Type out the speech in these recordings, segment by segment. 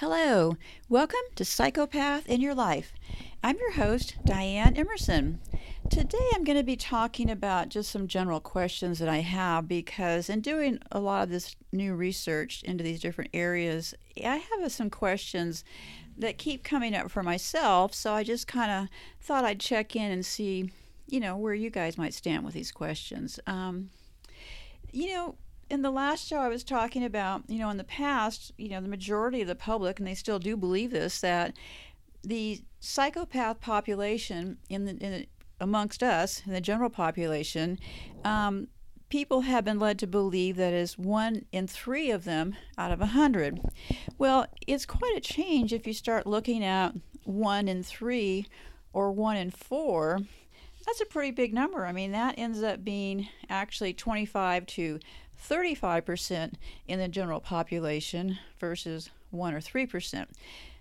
Hello, welcome to Psychopath in Your Life. I'm your host, Diane Emerson. Today I'm going to be talking about just some general questions that I have because in doing a lot of this new research into these different areas, I have some questions that keep coming up for myself. So I just kind of thought I'd check in and see, you know, where you guys might stand with these questions. Um, you know, in the last show I was talking about, you know, in the past, you know, the majority of the public, and they still do believe this, that the psychopath population in the, in the amongst us, in the general population, um, people have been led to believe that is one in three of them out of a hundred. Well, it's quite a change if you start looking at one in three or one in four. That's a pretty big number. I mean, that ends up being actually 25 to 35% in the general population versus 1 or 3%.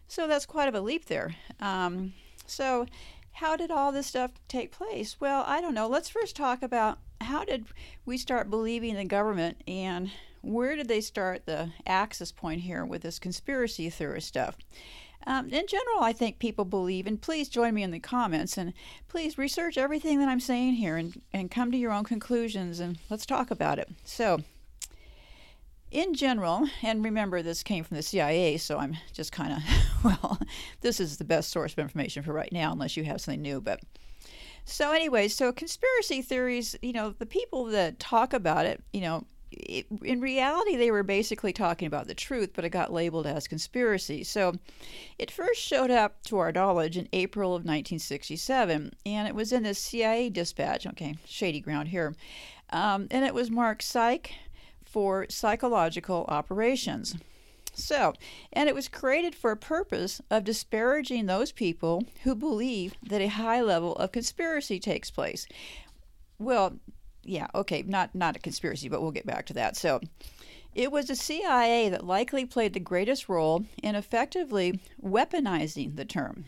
So that's quite of a leap there. Um, so, how did all this stuff take place? Well, I don't know. Let's first talk about how did we start believing the government and where did they start the axis point here with this conspiracy theory stuff? Um, in general, I think people believe, and please join me in the comments and please research everything that I'm saying here and, and come to your own conclusions and let's talk about it. So, in general, and remember this came from the CIA, so I'm just kind of, well, this is the best source of information for right now, unless you have something new. But so, anyway, so conspiracy theories, you know, the people that talk about it, you know, it, in reality, they were basically talking about the truth, but it got labeled as conspiracy. So it first showed up, to our knowledge, in April of 1967, and it was in the CIA dispatch. Okay, shady ground here. Um, and it was marked Psych for Psychological Operations. So, and it was created for a purpose of disparaging those people who believe that a high level of conspiracy takes place. Well, yeah, okay, not not a conspiracy, but we'll get back to that. So, it was the CIA that likely played the greatest role in effectively weaponizing the term.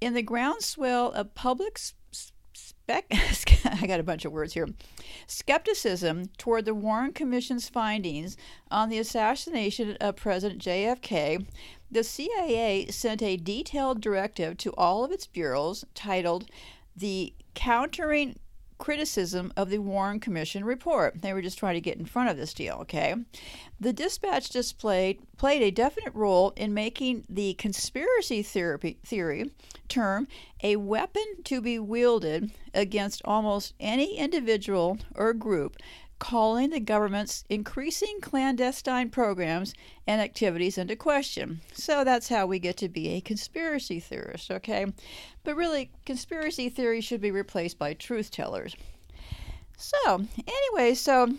In the groundswell of public spec I got a bunch of words here. Skepticism toward the Warren Commission's findings on the assassination of President JFK, the CIA sent a detailed directive to all of its bureaus titled The Countering criticism of the Warren Commission report. They were just trying to get in front of this deal, okay? The dispatch displayed played a definite role in making the conspiracy theory, theory term a weapon to be wielded against almost any individual or group calling the government's increasing clandestine programs and activities into question. So that's how we get to be a conspiracy theorist, okay? But really, conspiracy theory should be replaced by truth tellers. So, anyway, so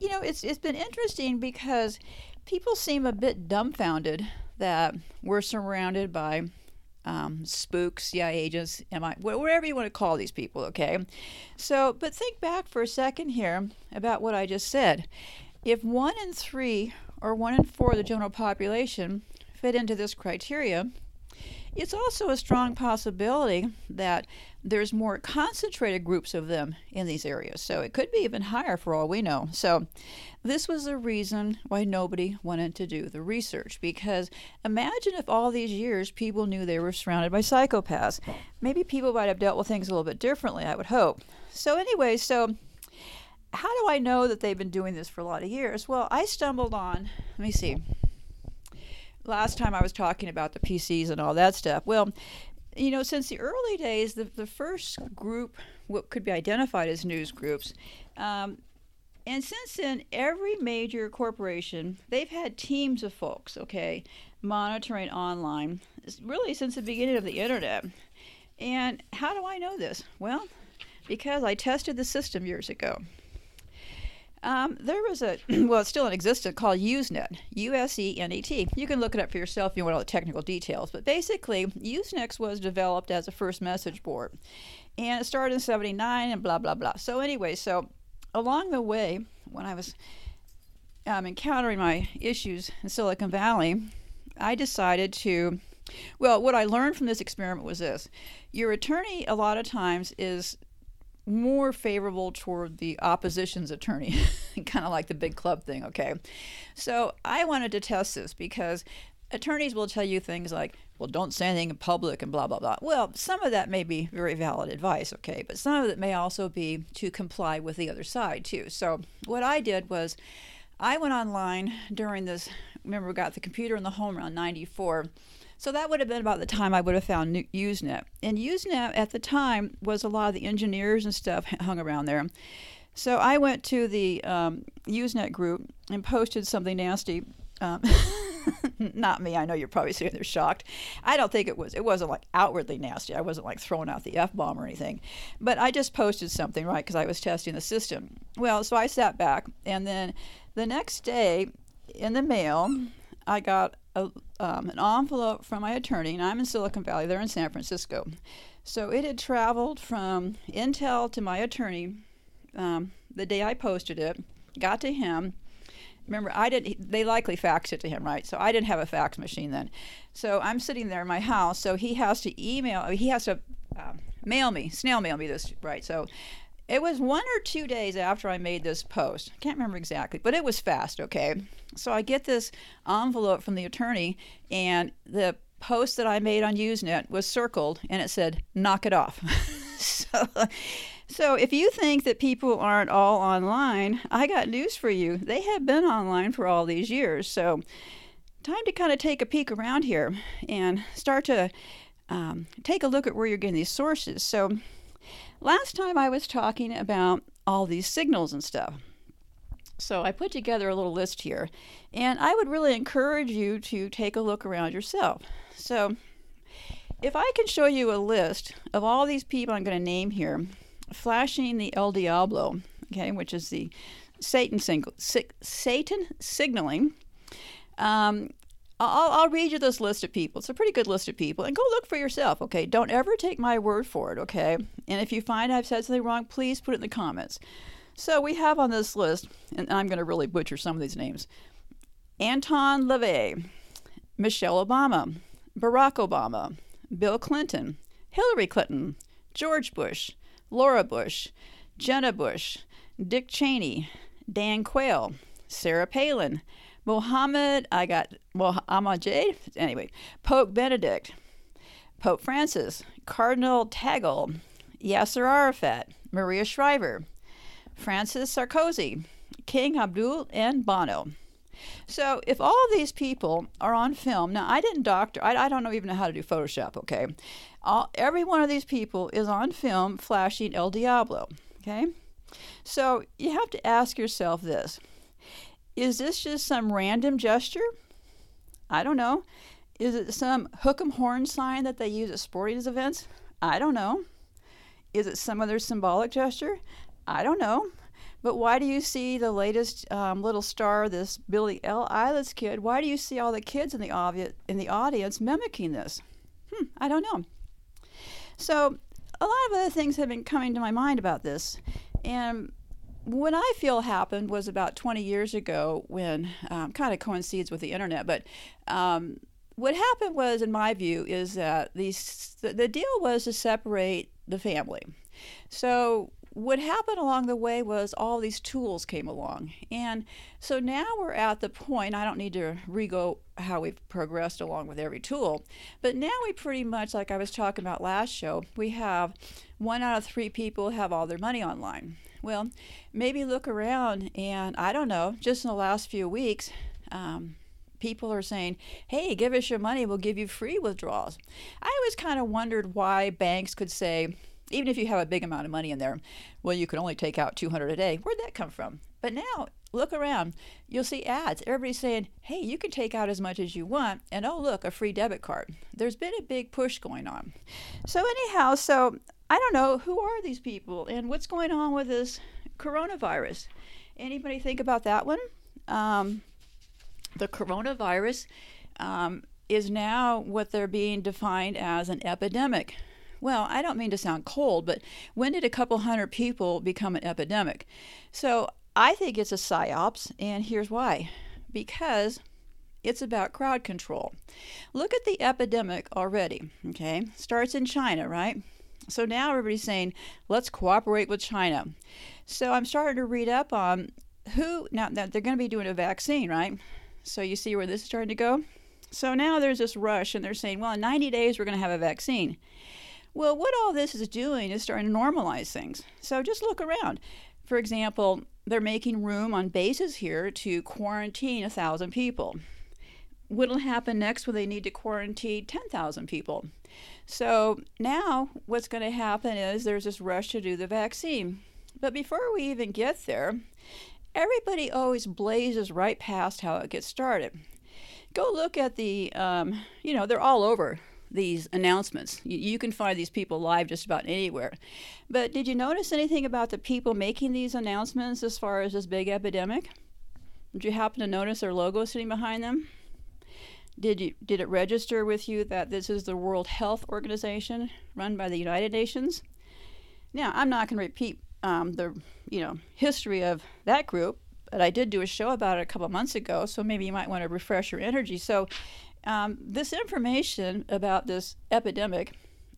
you know, it's it's been interesting because people seem a bit dumbfounded that we're surrounded by um, spooks, CIA agents, MI, whatever you want to call these people, okay? So, but think back for a second here about what I just said. If one in three or one in four of the general population fit into this criteria, it's also a strong possibility that there's more concentrated groups of them in these areas. So it could be even higher for all we know. So this was the reason why nobody wanted to do the research because imagine if all these years people knew they were surrounded by psychopaths. Maybe people might have dealt with things a little bit differently, I would hope. So anyway, so how do I know that they've been doing this for a lot of years? Well, I stumbled on, let me see last time I was talking about the PCs and all that stuff. Well, you know, since the early days, the, the first group, what could be identified as news groups, um, and since then, every major corporation, they've had teams of folks, okay, monitoring online, really since the beginning of the internet. And how do I know this? Well, because I tested the system years ago. Um, there was a, well, it's still in existence called Usenet, U S E N E T. You can look it up for yourself if you want all the technical details. But basically, Usenet was developed as a first message board. And it started in 79 and blah, blah, blah. So, anyway, so along the way, when I was um, encountering my issues in Silicon Valley, I decided to, well, what I learned from this experiment was this your attorney, a lot of times, is more favorable toward the opposition's attorney, kind of like the big club thing, okay? So I wanted to test this because attorneys will tell you things like, well, don't say anything in public and blah, blah, blah. Well, some of that may be very valid advice, okay, but some of it may also be to comply with the other side, too. So, what I did was I went online during this, remember, we got the computer in the home around 94. So that would have been about the time I would have found Usenet. And Usenet at the time was a lot of the engineers and stuff hung around there. So I went to the um, Usenet group and posted something nasty. Um, not me. I know you're probably sitting there shocked. I don't think it was. It wasn't like outwardly nasty. I wasn't like throwing out the f bomb or anything, but I just posted something right because I was testing the system. Well, so I sat back, and then the next day, in the mail, I got a, um, an envelope from my attorney, and I'm in Silicon Valley. They're in San Francisco, so it had traveled from Intel to my attorney um, the day I posted it. Got to him remember I didn't they likely faxed it to him right so I didn't have a fax machine then so I'm sitting there in my house so he has to email he has to uh, mail me snail mail me this right so it was one or two days after I made this post I can't remember exactly but it was fast okay so I get this envelope from the attorney and the post that I made on Usenet was circled and it said knock it off so so, if you think that people aren't all online, I got news for you. They have been online for all these years. So, time to kind of take a peek around here and start to um, take a look at where you're getting these sources. So, last time I was talking about all these signals and stuff. So, I put together a little list here, and I would really encourage you to take a look around yourself. So, if I can show you a list of all these people I'm going to name here, flashing the El Diablo, okay, which is the Satan, sing- Satan signaling. Um, I'll, I'll read you this list of people. It's a pretty good list of people, and go look for yourself, okay? Don't ever take my word for it, okay? And if you find I've said something wrong, please put it in the comments. So we have on this list, and I'm going to really butcher some of these names Anton LaVey, Michelle Obama, Barack Obama, Bill Clinton, Hillary Clinton, George Bush, Laura Bush, Jenna Bush, Dick Cheney, Dan Quayle, Sarah Palin, Mohammed, I got Mohammed J. Anyway, Pope Benedict, Pope Francis, Cardinal Tagle, Yasser Arafat, Maria Shriver, Francis Sarkozy, King Abdul, and Bono. So if all of these people are on film, now I didn't doctor, I, I don't know even know how to do Photoshop, okay? All, every one of these people is on film flashing El Diablo, okay? So you have to ask yourself this Is this just some random gesture? I don't know. Is it some hook 'em horn sign that they use at sporting events? I don't know. Is it some other symbolic gesture? I don't know. But why do you see the latest um, little star, this Billie L. Eilish kid? Why do you see all the kids in the, obvi- in the audience mimicking this? Hmm, I don't know. So, a lot of other things have been coming to my mind about this. And what I feel happened was about 20 years ago when um, kind of coincides with the internet, but um, what happened was, in my view, is that these, the, the deal was to separate the family. So what happened along the way was all these tools came along. And so now we're at the point, I don't need to re-go how we've progressed along with every tool, but now we pretty much, like I was talking about last show, we have one out of three people have all their money online. Well, maybe look around and I don't know, just in the last few weeks, um, people are saying, hey, give us your money, we'll give you free withdrawals. I always kind of wondered why banks could say, even if you have a big amount of money in there, well, you can only take out 200 a day. Where'd that come from? But now, look around. You'll see ads. Everybody's saying, hey, you can take out as much as you want, and oh, look, a free debit card. There's been a big push going on. So, anyhow, so I don't know who are these people and what's going on with this coronavirus. Anybody think about that one? Um, the coronavirus um, is now what they're being defined as an epidemic. Well, I don't mean to sound cold, but when did a couple hundred people become an epidemic? So I think it's a psyops, and here's why. Because it's about crowd control. Look at the epidemic already, okay? Starts in China, right? So now everybody's saying, let's cooperate with China. So I'm starting to read up on who, now, now they're going to be doing a vaccine, right? So you see where this is starting to go? So now there's this rush, and they're saying, well, in 90 days, we're going to have a vaccine. Well, what all this is doing is starting to normalize things. So just look around. For example, they're making room on bases here to quarantine a thousand people. What'll happen next when they need to quarantine 10,000 people? So now what's going to happen is there's this rush to do the vaccine. But before we even get there, everybody always blazes right past how it gets started. Go look at the, um, you know, they're all over these announcements. You, you, can find these people live just about anywhere. But did you notice anything about the people making these announcements as far as this big epidemic? Did you happen to notice their logo sitting behind them? Did you did it register with you that this is the World Health Organization run by the United Nations? Now, I'm not going to repeat um, the you know history of that group, but I did do a show about it a couple months ago, so maybe you might want to refresh your energy. So, um, this information about this epidemic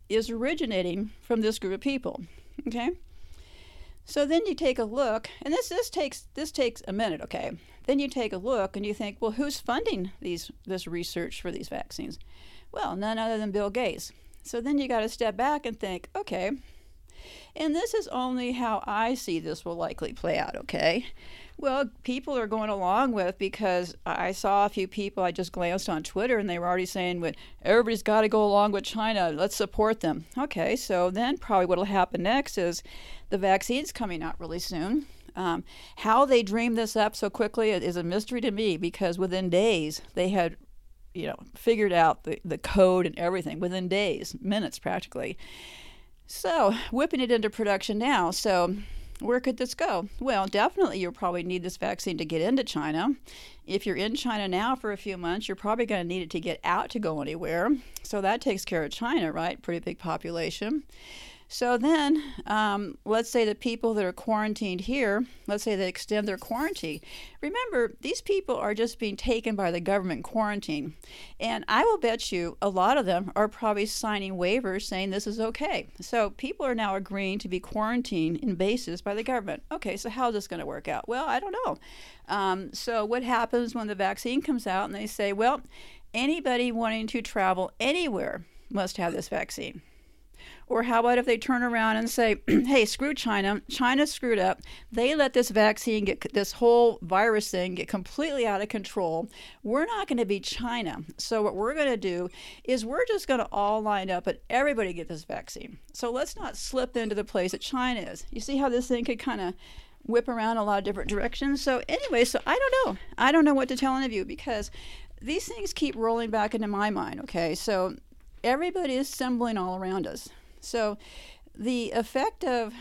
is originating from this group of people. Okay. So then you take a look, and this this takes this takes a minute. Okay. Then you take a look and you think, well, who's funding these this research for these vaccines? Well, none other than Bill Gates. So then you got to step back and think, okay. And this is only how I see this will likely play out, okay? Well, people are going along with because I saw a few people. I just glanced on Twitter, and they were already saying, "Well, everybody's got to go along with China. Let's support them." Okay, so then probably what'll happen next is the vaccine's coming out really soon. Um, how they dreamed this up so quickly is a mystery to me because within days they had, you know, figured out the, the code and everything within days, minutes practically. So whipping it into production now. So where could this go? Well, definitely you'll probably need this vaccine to get into China. If you're in China now for a few months, you're probably going to need it to get out to go anywhere. So that takes care of China, right? Pretty big population. So then, um, let's say the people that are quarantined here, let's say they extend their quarantine. Remember, these people are just being taken by the government quarantine. And I will bet you a lot of them are probably signing waivers saying this is okay. So people are now agreeing to be quarantined in bases by the government. Okay, so how's this going to work out? Well, I don't know. Um, so what happens when the vaccine comes out and they say, well, anybody wanting to travel anywhere must have this vaccine? Or how about if they turn around and say, hey, screw China. China screwed up. They let this vaccine get this whole virus thing get completely out of control. We're not going to be China. So, what we're going to do is we're just going to all line up and everybody get this vaccine. So, let's not slip into the place that China is. You see how this thing could kind of whip around a lot of different directions. So, anyway, so I don't know. I don't know what to tell any of you because these things keep rolling back into my mind, okay? So, everybody is assembling all around us. So the effect of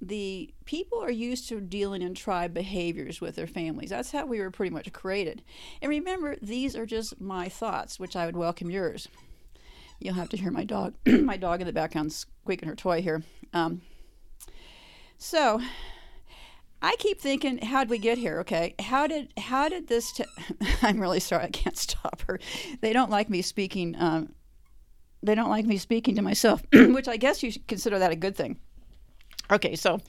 the people are used to dealing in tribe behaviors with their families. That's how we were pretty much created. And remember, these are just my thoughts, which I would welcome yours. You'll have to hear my dog, my dog in the background squeaking her toy here. Um, so I keep thinking, how did we get here? Okay, how did how did this? t- I'm really sorry, I can't stop her. They don't like me speaking um, they don't like me speaking to myself, which I guess you should consider that a good thing. Okay, so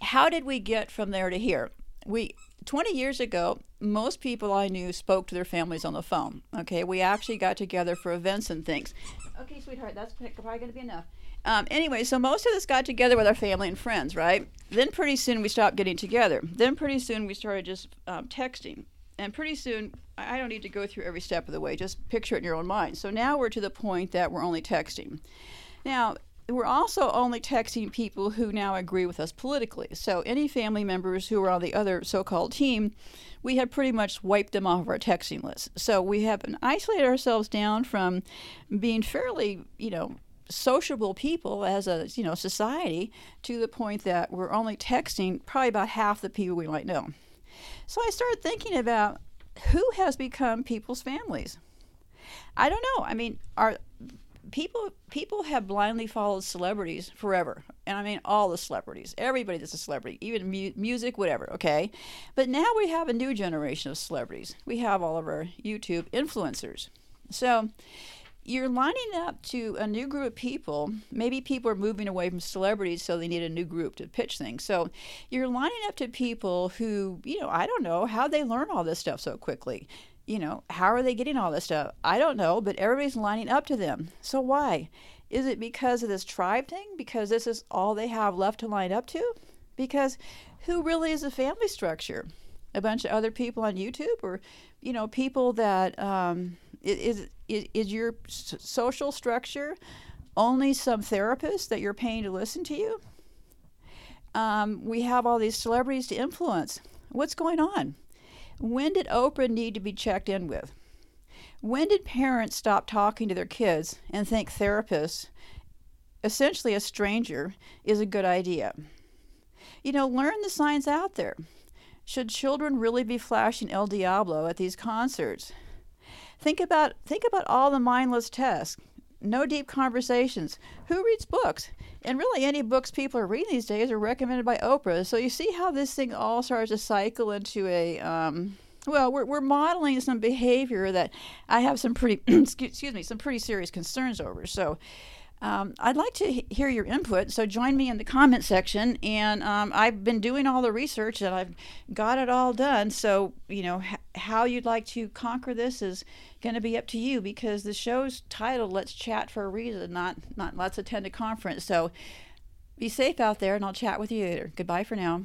how did we get from there to here? We 20 years ago, most people I knew spoke to their families on the phone. Okay, we actually got together for events and things. Okay, sweetheart, that's probably going to be enough. Um, anyway, so most of us got together with our family and friends, right? Then pretty soon we stopped getting together. Then pretty soon we started just um, texting. And pretty soon, I don't need to go through every step of the way, just picture it in your own mind. So now we're to the point that we're only texting. Now, we're also only texting people who now agree with us politically. So any family members who are on the other so called team, we had pretty much wiped them off of our texting list. So we have isolated ourselves down from being fairly, you know, sociable people as a you know society to the point that we're only texting probably about half the people we might know. So I started thinking about who has become people's families. I don't know. I mean, are people people have blindly followed celebrities forever. And i mean all the celebrities. Everybody that's a celebrity even mu- music whatever okay? But now we have a new generation of celebrities. We have all of our youtube influencers. So you're lining up to a new group of people. Maybe people are moving away from celebrities, so they need a new group to pitch things. So you're lining up to people who, you know, I don't know how they learn all this stuff so quickly. you know, how are they getting all this stuff? I don't know, but everybody's lining up to them. So why? Is it because of this tribe thing? Because this is all they have left to line up to? Because who really is a family structure? A bunch of other people on YouTube, or you know, people that um, is, is is your social structure only some therapist that you're paying to listen to you? Um, we have all these celebrities to influence. What's going on? When did Oprah need to be checked in with? When did parents stop talking to their kids and think therapists, essentially a stranger, is a good idea? You know, learn the signs out there. Should children really be flashing El Diablo at these concerts? Think about think about all the mindless tests no deep conversations. Who reads books? And really, any books people are reading these days are recommended by Oprah. So you see how this thing all starts to cycle into a. Um, well, we're, we're modeling some behavior that I have some pretty, excuse me, some pretty serious concerns over. So, um, I'd like to hear your input, so join me in the comment section. And um, I've been doing all the research and I've got it all done. So, you know, h- how you'd like to conquer this is going to be up to you because the show's titled "Let's Chat" for a reason, not not let's attend a conference. So, be safe out there, and I'll chat with you later. Goodbye for now.